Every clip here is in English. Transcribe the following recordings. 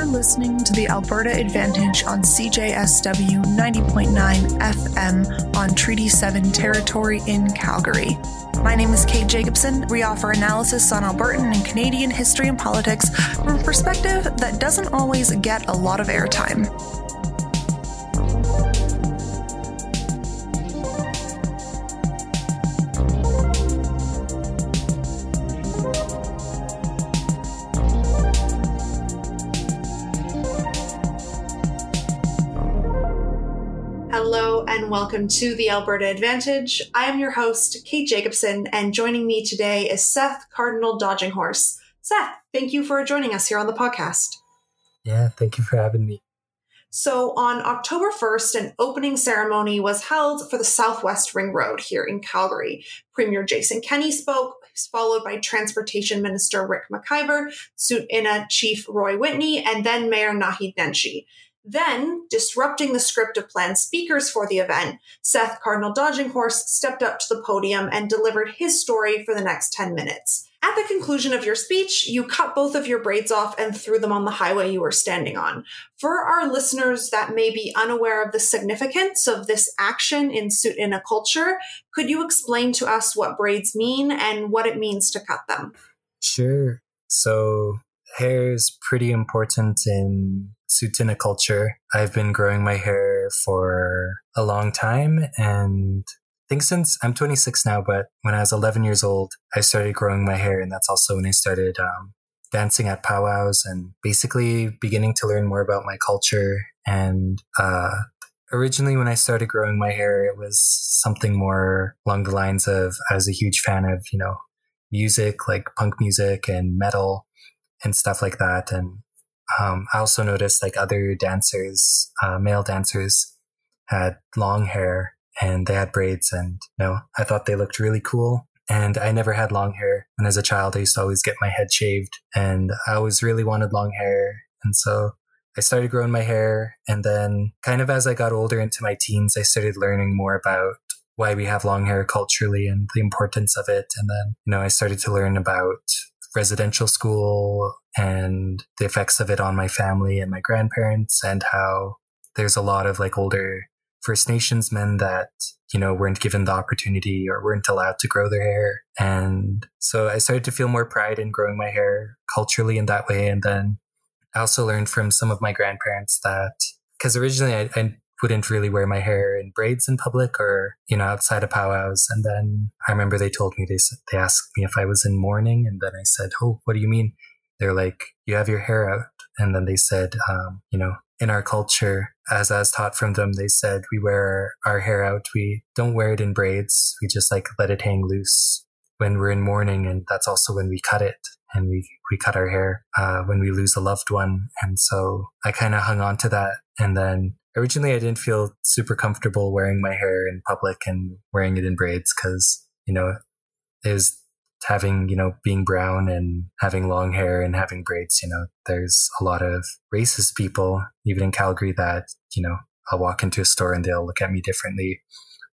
You're listening to the Alberta Advantage on CJSW 90.9 FM on Treaty 7 territory in Calgary. My name is Kate Jacobson. We offer analysis on Albertan and Canadian history and politics from a perspective that doesn't always get a lot of airtime. Welcome to the Alberta Advantage. I am your host, Kate Jacobson, and joining me today is Seth Cardinal Dodging Horse. Seth, thank you for joining us here on the podcast. Yeah, thank you for having me. So, on October 1st, an opening ceremony was held for the Southwest Ring Road here in Calgary. Premier Jason Kenney spoke, followed by Transportation Minister Ric McIver, Tsuut'ina Chief Roy Whitney, and then Mayor Naheed Nenshi. Then, disrupting the script of planned speakers for the event, Seth Cardinal Dodging Horse stepped up to the podium and delivered his story for the next 10 minutes. At the conclusion of your speech, you cut both of your braids off and threw them on the highway you were standing on. For our listeners that may be unaware of the significance of this action in Tsuut'ina culture, could you explain to us what braids mean and what it means to cut them? Sure. So, hair is pretty important in Tsuut'ina culture. I've been growing my hair for a long time and I think since I'm 26 now, but when I was 11 years old, I started growing my hair. And that's also when I started um, dancing at powwows and basically beginning to learn more about my culture. And uh, originally, when I started growing my hair, it was something more along the lines of I was a huge fan of, you know, music like punk music and metal and stuff like that. And um, I also noticed like other dancers, uh, male dancers, had long hair and they had braids, and you know, I thought they looked really cool. And I never had long hair. And as a child, I used to always get my head shaved, and I always really wanted long hair. And so I started growing my hair. And then, kind of as I got older into my teens, I started learning more about why we have long hair culturally and the importance of it. And then, you know, I started to learn about residential school and the effects of it on my family and my grandparents and how there's a lot of like older First Nations men that, you know, weren't given the opportunity or weren't allowed to grow their hair. And so I started to feel more pride in growing my hair culturally in that way. And then I also learned from some of my grandparents that, because originally I, I wouldn't really wear my hair in braids in public or, you know, outside of powwows. And then I remember they told me, they they asked me if I was in mourning. And then I said, Oh, what do you mean? They're like, you have your hair out. And then they said, um, you know, in our culture, as as taught from them, they said we wear our hair out. We don't wear it in braids. We just like let it hang loose when we're in mourning. And that's also when we cut it and we, we cut our hair, uh, when we lose a loved one. And so I kind of hung on to that. And then originally I didn't feel super comfortable wearing my hair in public and wearing it in braids because, you know, was having, you know, being brown and having long hair and having braids, you know, there's a lot of racist people, even in Calgary, that, you know, I'll walk into a store and they'll look at me differently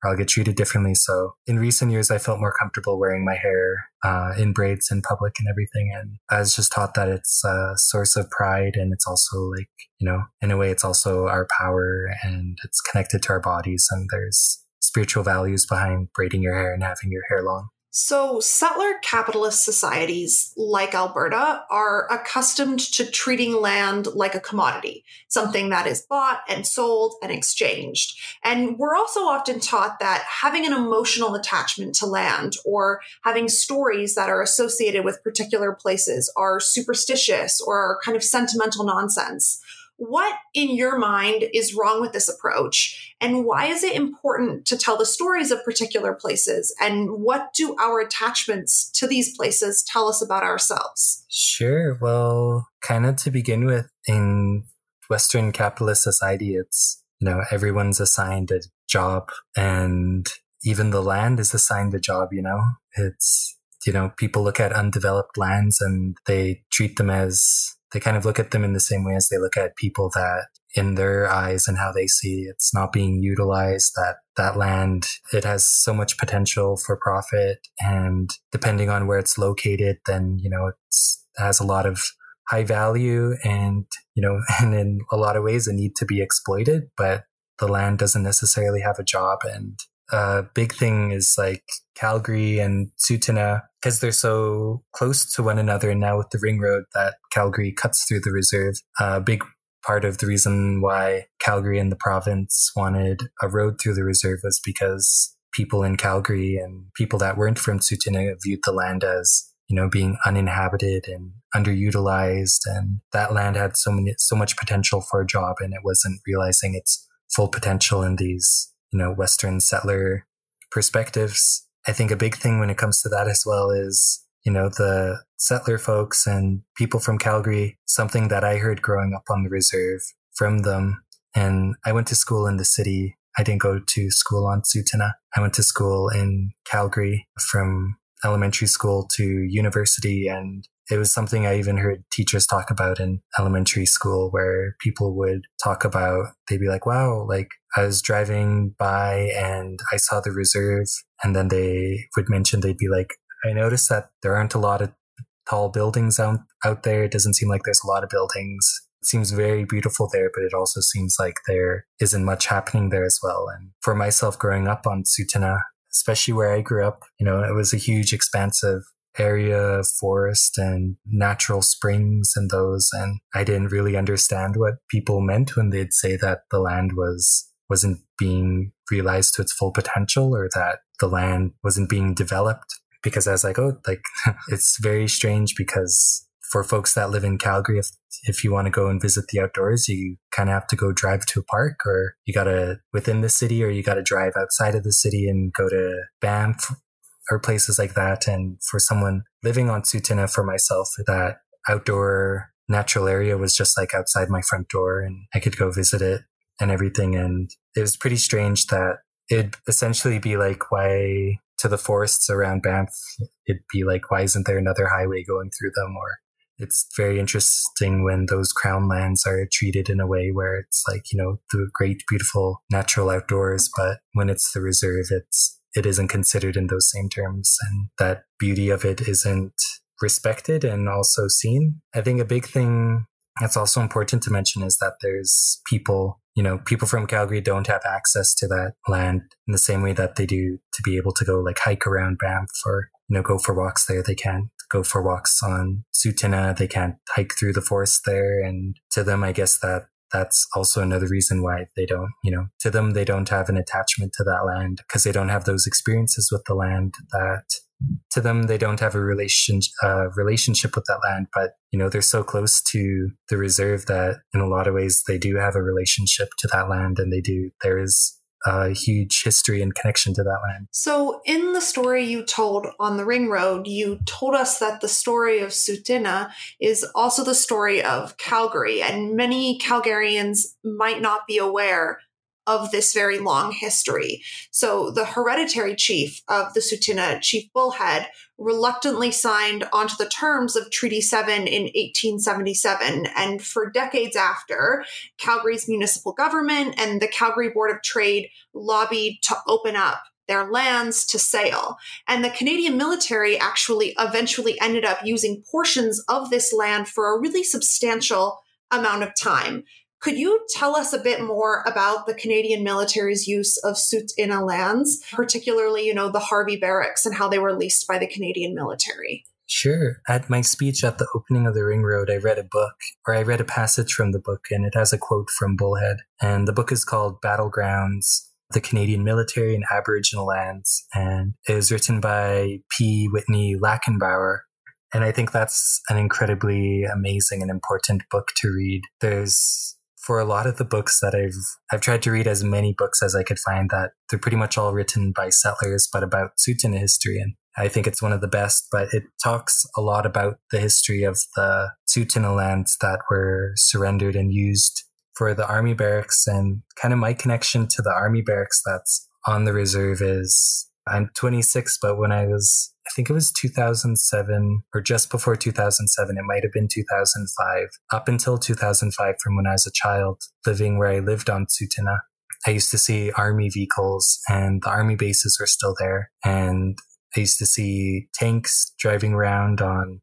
I'll get treated differently. So in recent years, I felt more comfortable wearing my hair uh, in braids in public and everything. And I was just taught that it's a source of pride and it's also like, you know, in a way, it's also our power and it's connected to our bodies. And there's spiritual values behind braiding your hair and having your hair long. So, settler capitalist societies like Alberta are accustomed to treating land like a commodity, something that is bought and sold and exchanged. And we're also often taught that having an emotional attachment to land or having stories that are associated with particular places are superstitious or kind of sentimental nonsense. What in your mind is wrong with this approach? And why is it important to tell the stories of particular places? And what do our attachments to these places tell us about ourselves? Sure. Well, kind of to begin with, in Western capitalist society, it's, you know, everyone's assigned a job and even the land is assigned a job, you know? It's, you know, people look at undeveloped lands and they treat them as they kind of look at them in the same way as they look at people that in their eyes and how they see it's not being utilized that that land it has so much potential for profit and depending on where it's located then you know it has a lot of high value and, you know, and in a lot of ways it need to be exploited, but the land doesn't necessarily have a job. And a big thing is like Calgary and Tsuut'ina because they're so close to one another. And now with the ring road that Calgary cuts through the reserve, a big part of the reason why Calgary and the province wanted a road through the reserve was because people in Calgary and people that weren't from Tsuut'ina viewed the land as you know being uninhabited and underutilized and that land had so many so much potential for a job and it wasn't realizing its full potential in these you know western settler perspectives i think a big thing when it comes to that as well is you know the settler folks and people from calgary something that i heard growing up on the reserve from them and i went to school in the city I didn't go to school on Tsuut'ina. I went to school in Calgary from elementary school to university. And it was something I even heard teachers talk about in elementary school where people would talk about, they'd be like, wow, like I was driving by and I saw the reserve. And then they would mention, they'd be like, I noticed that there aren't a lot of tall buildings out, out there. It doesn't seem like there's a lot of buildings seems very beautiful there, but it also seems like there isn't much happening there as well. And for myself growing up on Tsuut'ina, especially where I grew up, you know, it was a huge expansive area of forest and natural springs and those. And I didn't really understand what people meant when they'd say that the land was wasn't being realized to its full potential or that the land wasn't being developed because I was like, oh, like it's very strange because for folks that live in Calgary, if if you want to go and visit the outdoors, you kind of have to go drive to a park, or you got to within the city, or you got to drive outside of the city and go to Banff or places like that. And for someone living on Tsuut'ina for myself, that outdoor natural area was just like outside my front door, and I could go visit it and everything. And it was pretty strange that it'd essentially be like, why to the forests around Banff, it'd be like, why isn't there another highway going through them? Or it's very interesting when those crown lands are treated in a way where it's like you know the great beautiful natural outdoors but when it's the reserve it's it isn't considered in those same terms and that beauty of it isn't respected and also seen i think a big thing that's also important to mention is that there's people you know people from calgary don't have access to that land in the same way that they do to be able to go like hike around banff or you know go for walks there they can't go for walks on Tsuut'ina. They can't hike through the forest there. And to them, I guess that that's also another reason why they don't, you know, to them, they don't have an attachment to that land because they don't have those experiences with the land that to them, they don't have a relation, uh, relationship with that land, but you know, they're so close to the reserve that in a lot of ways they do have a relationship to that land and they do, there is a huge history and connection to that land. So, in the story you told on the Ring Road, you told us that the story of Tsuut'ina is also the story of Calgary, and many Calgarians might not be aware of this very long history. So the hereditary chief of the Tsuut'ina, Chief Bullhead, reluctantly signed onto the terms of Treaty 7 in 1877. And for decades after, Calgary's municipal government and the Calgary Board of Trade lobbied to open up their lands to sale. And the Canadian military actually eventually ended up using portions of this land for a really substantial amount of time. Could you tell us a bit more about the Canadian military's use of Tsuut'ina lands, particularly, you know, the Harvey barracks and how they were leased by the Canadian military? Sure. At my speech at the opening of the Ring Road, I read a book, or I read a passage from the book, and it has a quote from Bullhead. And the book is called Battlegrounds The Canadian Military and Aboriginal Lands. And it was written by P. Whitney Lackenbauer. And I think that's an incredibly amazing and important book to read. There's for a lot of the books that I've I've tried to read as many books as I could find that they're pretty much all written by settlers, but about Tsuut'ina history. And I think it's one of the best, but it talks a lot about the history of the Tsuut'ina lands that were surrendered and used for the army barracks. And kind of my connection to the army barracks that's on the reserve is I'm 26, but when I was I think it was 2007 or just before 2007. It might have been 2005. Up until 2005, from when I was a child living where I lived on Tsuut'ina, I used to see army vehicles and the army bases were still there. And I used to see tanks driving around on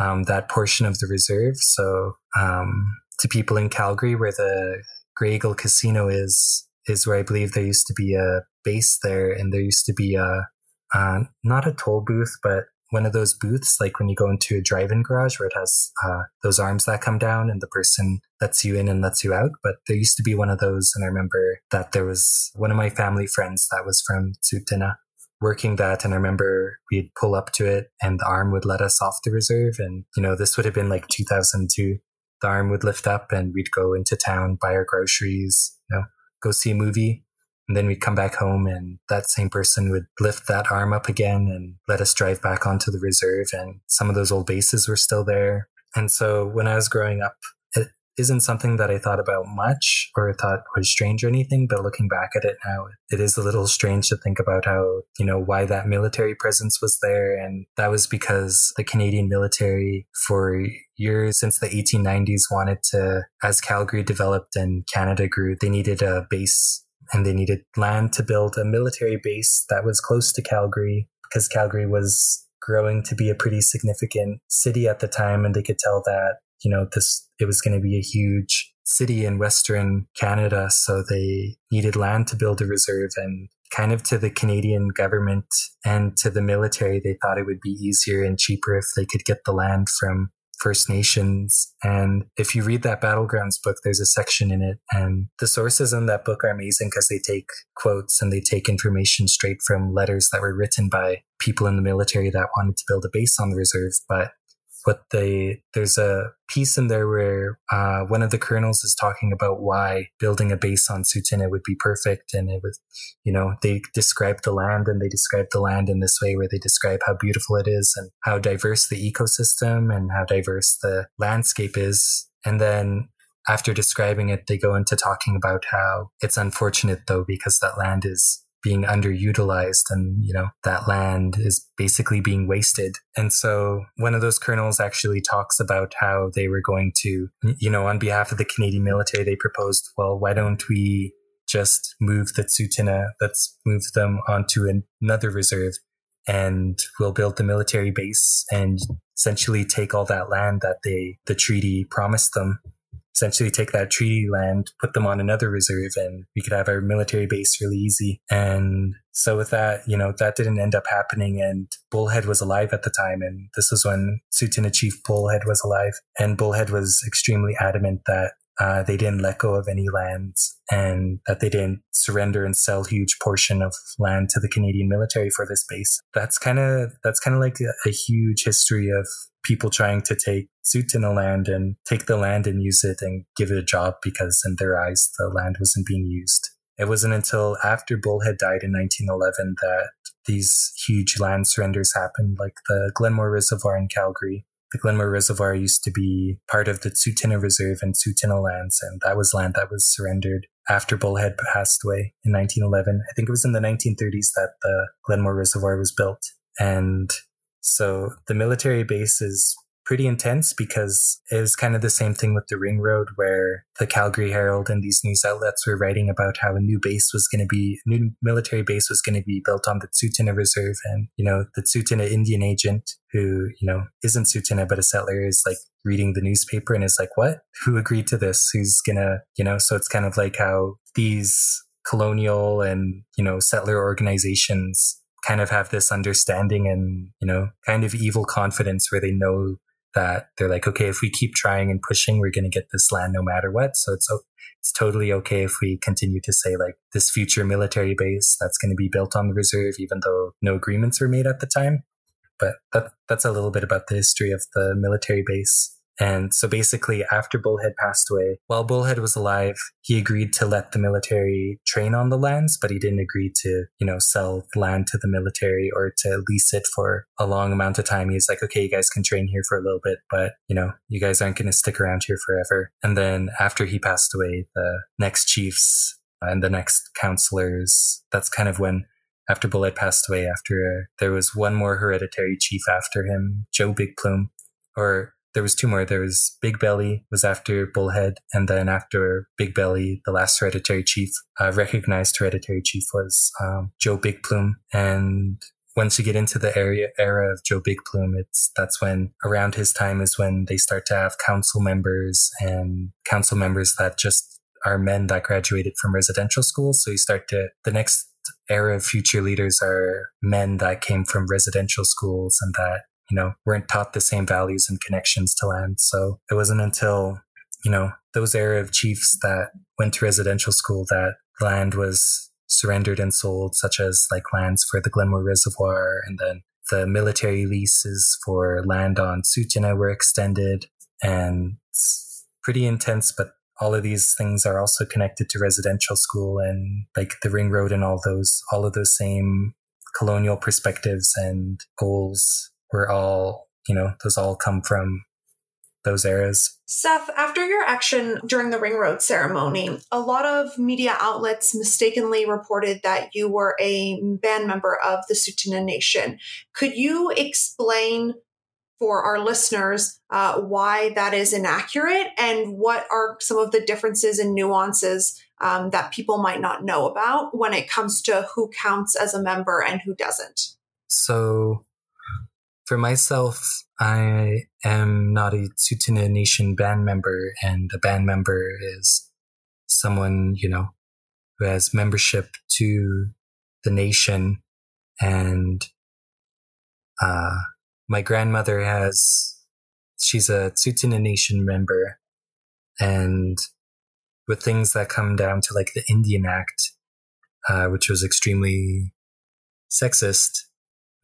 um, that portion of the reserve. So um, to people in Calgary, where the Grey Eagle Casino is, is where I believe there used to be a base there, and there used to be a uh, not a toll booth, but one of those booths, like when you go into a drive-in garage where it has uh, those arms that come down and the person lets you in and lets you out. But there used to be one of those, and I remember that there was one of my family friends that was from Tsuut'ina working that, and I remember we'd pull up to it, and the arm would let us off the reserve, and you know this would have been like 2002. The arm would lift up, and we'd go into town, buy our groceries, you know, go see a movie, and then we'd come back home and that same person would lift that arm up again and let us drive back onto the reserve. And some of those old bases were still there. And so when I was growing up, it isn't something that I thought about much or thought was strange or anything. But looking back at it now, it is a little strange to think about how, you know, why that military presence was there. And that was because the Canadian military for years since the 1890s wanted to, as Calgary developed and Canada grew, they needed a base and they needed land to build a military base that was close to Calgary because Calgary was growing to be a pretty significant city at the time and they could tell that you know this it was going to be a huge city in western Canada so they needed land to build a reserve and kind of to the Canadian government and to the military they thought it would be easier and cheaper if they could get the land from First Nations. And if you read that Battlegrounds book, there's a section in it. And the sources in that book are amazing because they take quotes and they take information straight from letters that were written by people in the military that wanted to build a base on the reserve. But what they there's a piece in there where uh, one of the colonels is talking about why building a base on Tsuut'ina would be perfect, and it was, you know, they describe the land and they describe the land in this way where they describe how beautiful it is and how diverse the ecosystem and how diverse the landscape is, and then after describing it, they go into talking about how it's unfortunate though because that land is being underutilized and you know that land is basically being wasted. And so one of those colonels actually talks about how they were going to you know on behalf of the canadian military they proposed well why don't we just move the Tsuut'ina let's move them onto another reserve and we'll build the military base and essentially take all that land that they the treaty promised them essentially take that treaty land, put them on another reserve, and we could have our military base really easy. And so with that, you know, that didn't end up happening. And Bullhead was alive at the time. And this was when Tsuut'ina Chief Bullhead was alive. And Bullhead was extremely adamant that uh, they didn't let go of any lands and that they didn't surrender and sell huge portion of land to the Canadian military for this base. That's kind of that's kind of like a, a, huge history of people trying to take Tsuut'ina land and take the land and use it and give it a job because in their eyes the land wasn't being used. It wasn't until after Bullhead died in 1911 that these huge land surrenders happened, like the Glenmore Reservoir in Calgary the Glenmore Reservoir used to be part of the Tsuut'ina Reserve and Tsuut'ina lands, and that was land that was surrendered after Bullhead passed away in 1911. I think it was in the 1930s that the Glenmore Reservoir was built. And so the military base is pretty intense because it was kind of the same thing with the ring road where the Calgary Herald and these news outlets were writing about how a new base was going to be, a new military base was going to be built on the Tsuut'ina Reserve. And, you know, the Tsuut'ina Indian agent who, you know, isn't Tsuut'ina, but a settler is like reading the newspaper and is like, what? Who agreed to this? Who's gonna, you know, so it's kind of like how these colonial and, you know, settler organizations kind of have this understanding and, you know, kind of evil confidence where they know that they're like, okay, if we keep trying and pushing, we're going to get this land no matter what. So it's it's totally okay if we continue to say like this future military base that's going to be built on the reserve, even though no agreements were made at the time. But that that's a little bit about the history of the military base. And so basically, after Bullhead passed away, while Bullhead was alive, he agreed to let the military train on the lands, but he didn't agree to, you know, sell land to the military or to lease it for a long amount of time. He's like, okay, you guys can train here for a little bit, but, you know, you guys aren't going to stick around here forever. And then after he passed away, the next chiefs and the next counselors, that's kind of when after Bullhead passed away, after uh, there was one more hereditary chief after him, Joe Big Plume, or there was two more. There was Big Belly was after Bullhead, and then after Big Belly, the last hereditary chief, uh, recognized hereditary chief was um, Joe Big Plume, and once you get into the area era of Joe Big Plume, it's that's when around his time is when they start to have council members and council members that just are men that graduated from residential schools. So you start to the next era of future leaders are men that came from residential schools and that you know weren't taught the same values and connections to land. So it wasn't until you know those era of chiefs that went to residential school that land was surrendered and sold, such as like lands for the Glenmore Reservoir, and then the military leases for land on Tsuut'ina were extended, and pretty intense. But all of these things are also connected to residential school and like the ring road and all those, all of those same colonial perspectives and goals were all, you know, those all come from those eras. Seth, after your action during the Ring Road ceremony, a lot of media outlets mistakenly reported that you were a band member of the Tsuut'ina Nation. Could you explain for our listeners uh, why that is inaccurate and what are some of the differences and nuances um, that people might not know about when it comes to who counts as a member and who doesn't? So, for myself, I am not a Tsuut'ina Nation band member, and a band member is someone, you know, who has membership to the nation. And uh, my grandmother has, she's a Tsuut'ina Nation member. And with things that come down to like the Indian Act, uh, which was extremely sexist,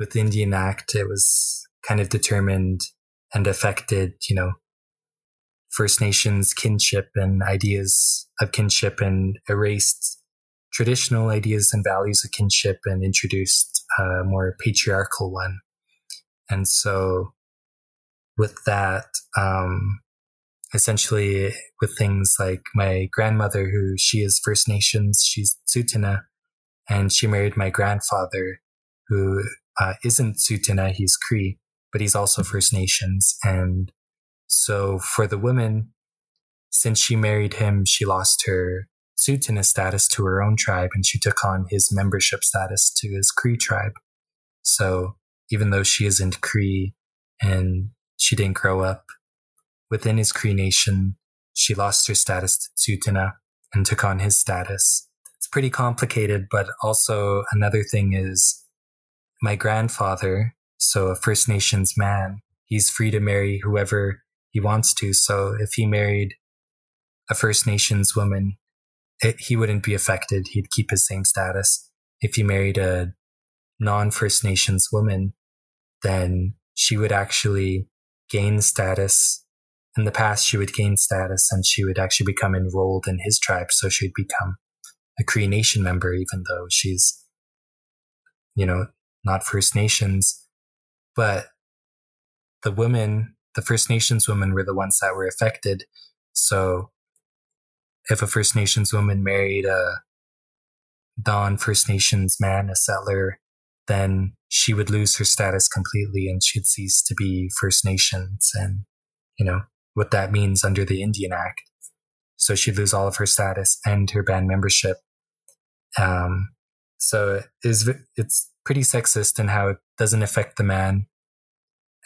with the Indian Act, it was kind of determined and affected, you know, First Nations kinship and ideas of kinship and erased traditional ideas and values of kinship and introduced a more patriarchal one. And so with that, um, essentially with things like my grandmother, who she is First Nations, she's Tsuut'ina, and she married my grandfather, who uh, isn't Tsuut'ina, he's Cree, but he's also First Nations. And so for the woman, since she married him, she lost her Tsuut'ina status to her own tribe and she took on his membership status to his Cree tribe. So even though she isn't Cree and she didn't grow up within his Cree nation, she lost her status to Tsuut'ina and took on his status. It's pretty complicated, but also another thing is my grandfather, so a First Nations man, he's free to marry whoever he wants to. So if he married a First Nations woman, it, he wouldn't be affected. He'd keep his same status. If he married a non First Nations woman, then she would actually gain status. In the past, she would gain status and she would actually become enrolled in his tribe. So she'd become a Cree Nation member, even though she's, you know, not First Nations. But the women, the First Nations women were the ones that were affected. So if a First Nations woman married a non First Nations man, a settler, then she would lose her status completely and she'd cease to be First Nations and, you know, what that means under the Indian Act. So she'd lose all of her status and her band membership. Um, so it is, it's pretty sexist in how it doesn't affect the man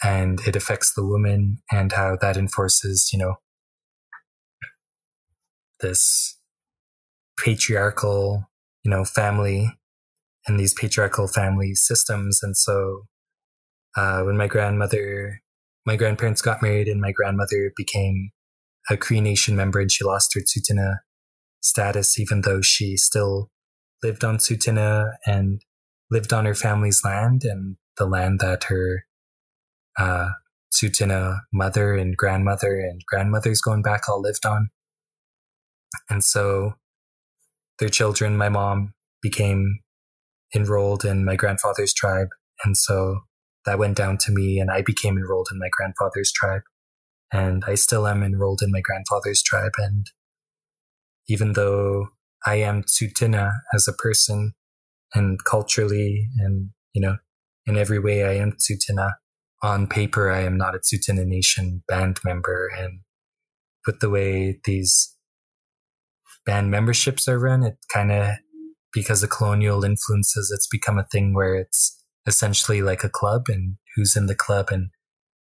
and it affects the woman and how that enforces, you know, this patriarchal, you know, family and these patriarchal family systems. And so, uh, when my grandmother, my grandparents got married and my grandmother became a Cree Nation member and she lost her Tsuut'ina status, even though she still lived on Tsuut'ina and lived on her family's land and the land that her uh, Tsuut'ina mother and grandmother and grandmothers going back all lived on. And so their children, my mom became enrolled in my grandfather's tribe. And so that went down to me and I became enrolled in my grandfather's tribe. And I still am enrolled in my grandfather's tribe. And even though I am Tsuut'ina as a person and culturally and, you know, in every way I am Tsuut'ina, on paper I am not a Tsuut'ina Nation band member. And with the way these band memberships are run, it kind of because of colonial influences, it's become a thing where it's essentially like a club and who's in the club and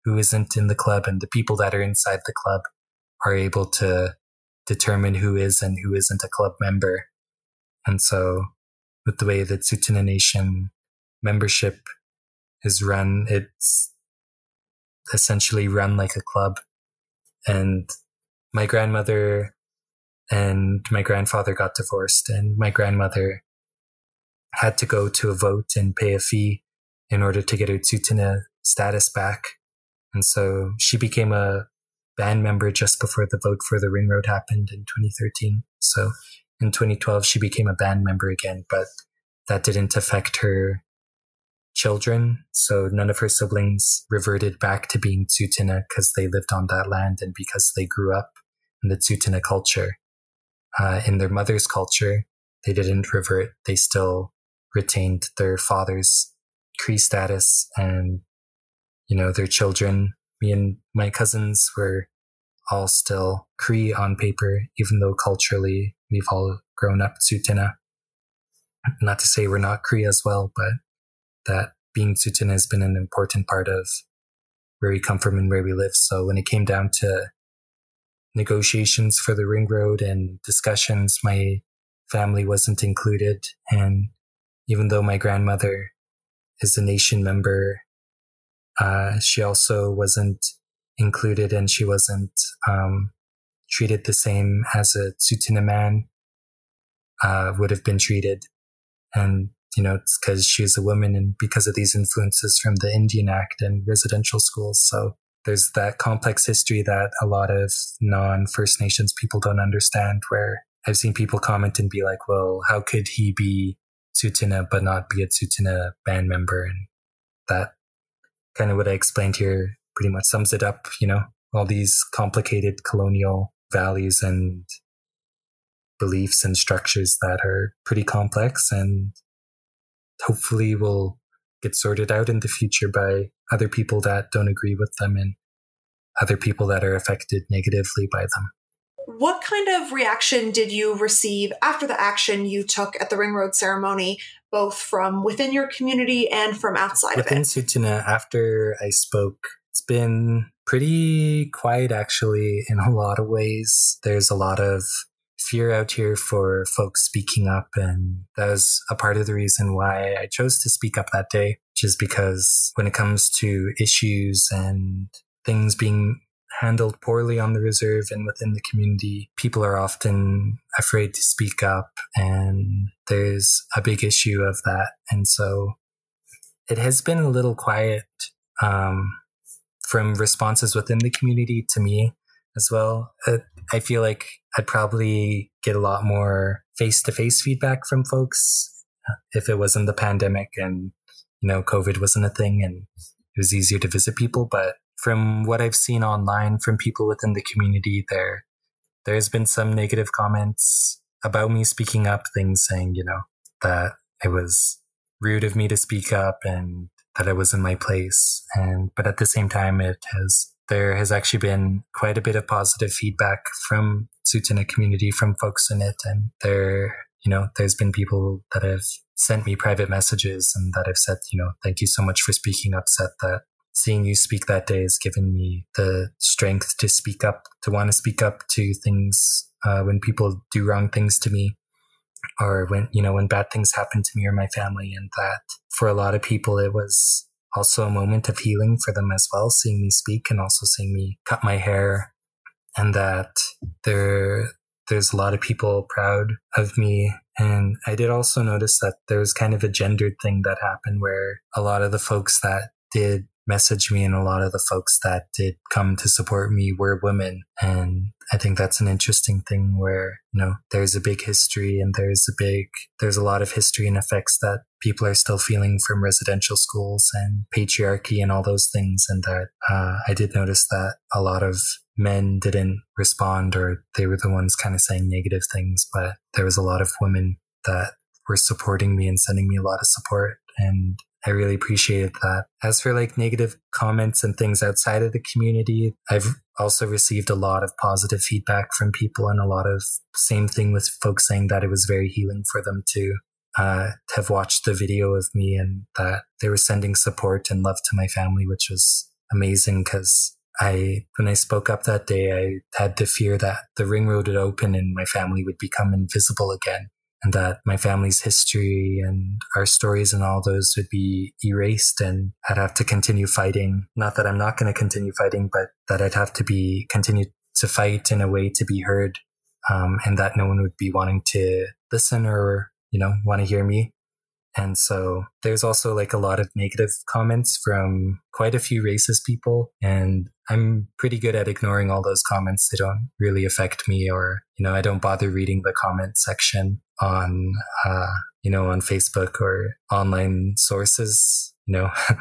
who isn't in the club and the people that are inside the club are able to determine who is and who isn't a club member. And so with the way that Tsuut'ina Nation membership is run, it's essentially run like a club. And my grandmother and my grandfather got divorced and my grandmother had to go to a vote and pay a fee in order to get her Tsuut'ina status back. And so she became a band member just before the vote for the Ring Road happened in 2013. So in 2012, she became a band member again, but that didn't affect her children. So none of her siblings reverted back to being Tsuut'ina because they lived on that land and because they grew up in the Tsuut'ina culture. Uh, in their mother's culture, they didn't revert. They still retained their father's Cree status and, you know, their children. Me and my cousins were all still Cree on paper, even though culturally we've all grown up Tsuut'ina. Not to say we're not Cree as well, but that being Tsuut'ina has been an important part of where we come from and where we live. So when it came down to negotiations for the ring road and discussions, my family wasn't included. And even though my grandmother is a nation member, uh, she also wasn't included and she wasn't um, treated the same as a Tsuut'ina man uh, would have been treated. And, you know, it's because she's a woman and because of these influences from the Indian Act and residential schools. So there's that complex history that a lot of non First Nations people don't understand where I've seen people comment and be like, well, how could he be Tsuut'ina but not be a Tsuut'ina band member? And that kind of what I explained here pretty much sums it up, you know, all these complicated colonial values and beliefs and structures that are pretty complex and hopefully will get sorted out in the future by other people that don't agree with them and other people that are affected negatively by them. What kind of reaction did you receive after the action you took at the Ring Road ceremony, both from within your community and from outside within of it? Within Tsuut'ina, after I spoke, it's been pretty quiet actually in a lot of ways. There's a lot of fear out here for folks speaking up. And that was a part of the reason why I chose to speak up that day, just because when it comes to issues and things being handled poorly on the reserve and within the community, people are often afraid to speak up. And there's a big issue of that. And so it has been a little quiet um, from responses within the community to me as well. Uh, I feel like I'd probably get a lot more face to face feedback from folks uh, if it wasn't the pandemic and, you know, COVID wasn't a thing and it was easier to visit people. But from what I've seen online from people within the community, there, there's been some negative comments about me speaking up, things saying, you know, that it was rude of me to speak up and that I was in my place. And, but at the same time, it has there has actually been quite a bit of positive feedback from Tsuut'ina community, from folks in it. And there, you know, there's been people that have sent me private messages and that have said, you know, thank you so much for speaking up, said that seeing you speak that day has given me the strength to speak up, to want to speak up to things uh, when people do wrong things to me or when, you know, when bad things happen to me or my family. And that for a lot of people, it was also a moment of healing for them as well, seeing me speak and also seeing me cut my hair and that there there's a lot of people proud of me. And I did also notice that there was kind of a gendered thing that happened where a lot of the folks that did message me and a lot of the folks that did come to support me were women. And I think that's an interesting thing where, you know, there's a big history and there's a big, there's a lot of history and effects that people are still feeling from residential schools and patriarchy and all those things. And that uh, I did notice that a lot of men didn't respond or they were the ones kind of saying negative things, but there was a lot of women that were supporting me and sending me a lot of support. And I really appreciated that. As for like negative comments and things outside of the community, I've also received a lot of positive feedback from people and a lot of same thing with folks saying that it was very healing for them to uh, have watched the video of me and that they were sending support and love to my family, which was amazing because I, when I spoke up that day, I had the fear that the ring road would open and my family would become invisible again and that my family's history and our stories and all those would be erased and I'd have to continue fighting. Not that I'm not going to continue fighting, but that I'd have to be continue to fight in a way to be heard. Um, and that no one would be wanting to listen or, you know, want to hear me. And so there's also like a lot of negative comments from quite a few racist people. And I'm pretty good at ignoring all those comments. They don't really affect me or, you know, I don't bother reading the comment section on, uh, you know, on Facebook or online sources, you know.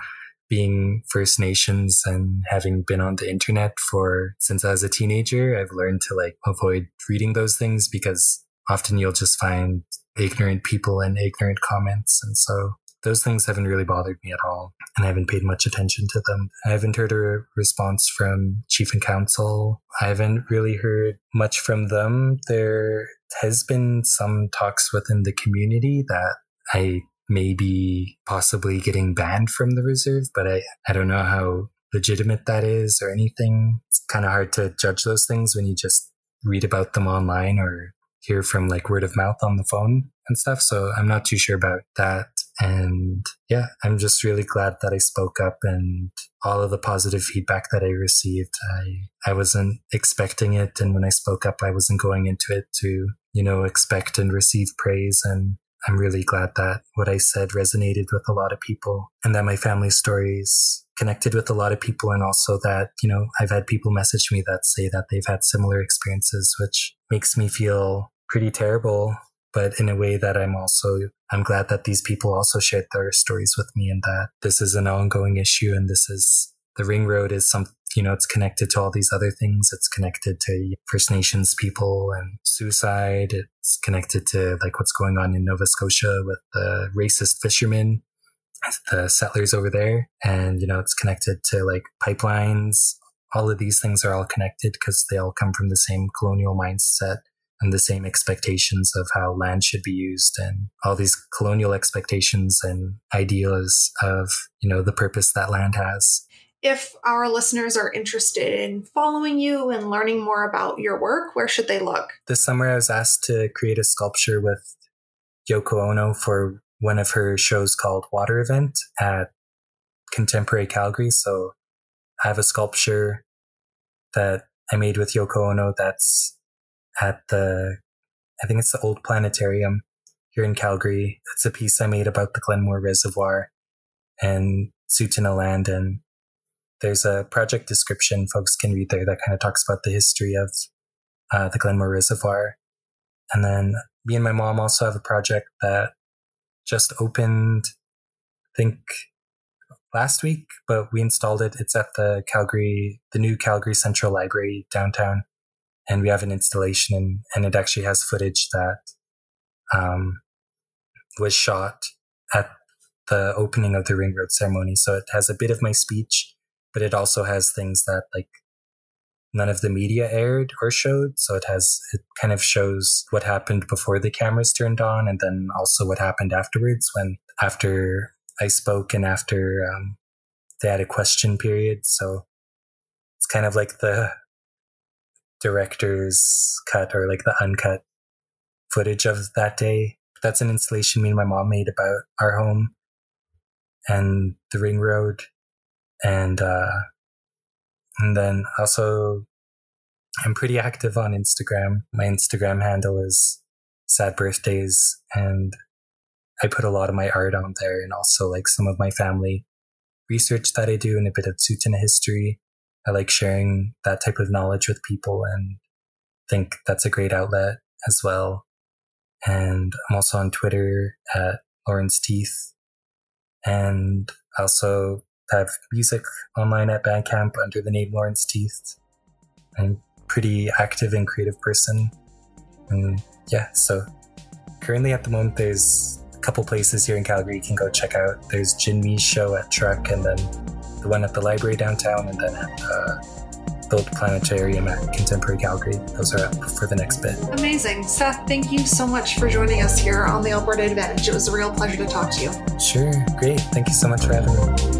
being First Nations and having been on the internet for since I was a teenager, I've learned to like avoid reading those things because often you'll just find ignorant people and ignorant comments. And so those things haven't really bothered me at all. And I haven't paid much attention to them. I haven't heard a response from Chief and Council. I haven't really heard much from them. There has been some talks within the community that I may be possibly getting banned from the reserve, but I, I don't know how legitimate that is or anything. It's kind of hard to judge those things when you just read about them online or hear from like word of mouth on the phone and stuff. So I'm not too sure about that. And yeah, I'm just really glad that I spoke up and all of the positive feedback that I received. I, I wasn't expecting it. And when I spoke up, I wasn't going into it to, you know, expect and receive praise. And I'm really glad that what I said resonated with a lot of people and that my family stories connected with a lot of people. And also that, you know, I've had people message me that say that they've had similar experiences, which makes me feel pretty terrible but in a way that I'm also I'm glad that these people also shared their stories with me and that this is an ongoing issue and this is the ring road is some you know it's connected to all these other things. It's connected to first nations people and suicide. It's connected to like what's going on in nova scotia with the racist fishermen the settlers over there. And you know it's connected to like pipelines. All of these things are all connected because they all come from the same colonial mindset and the same expectations of how land should be used and all these colonial expectations and ideas of, you know, the purpose that land has. If our listeners are interested in following you and learning more about your work, where should they look? This summer, I was asked to create a sculpture with Yoko Ono for one of her shows called Water Event at Contemporary Calgary. So I have a sculpture that I made with Yoko Ono that's at the, I think it's the old planetarium here in Calgary. It's a piece I made about the Glenmore Reservoir and Tsuut'ina Land. And there's a project description folks can read there that kind of talks about the history of uh, the Glenmore Reservoir. And then me and my mom also have a project that just opened, I think last week, but we installed it. It's at the Calgary, the new Calgary Central Library downtown and we have an installation and, and it actually has footage that um, was shot at the opening of the ring road ceremony. So it has a bit of my speech but it also has things that like none of the media aired or showed. So it has it kind of shows what happened before the cameras turned on and then also what happened afterwards when after i spoke and after um, they had a question period. So it's kind of like the director's cut or like the uncut footage of that day. That's an installation me and my mom made about our home and the ring road. And, uh, and then also I'm pretty active on Instagram. My Instagram handle is sad birthdays and I put a lot of my art on there and also like some of my family research that I do and a bit of Tsuut'ina history. I like sharing that type of knowledge with people and think that's a great outlet as well. And I'm also on Twitter at Lawrence Teeth. And also have music online at Bandcamp under the name Lawrence Teeth. I'm pretty active and creative person. And yeah, so currently at the moment there's a couple places here in Calgary you can go check out. There's Jinmi's show at Truck and then the one at the library downtown, and then at uh, build planetarium at Contemporary Calgary. Those are up for the next bit. Amazing. Seth, thank you so much for joining us here on the Alberta Advantage. It was a real pleasure to talk to you. Sure. Great. Thank you so much for having me.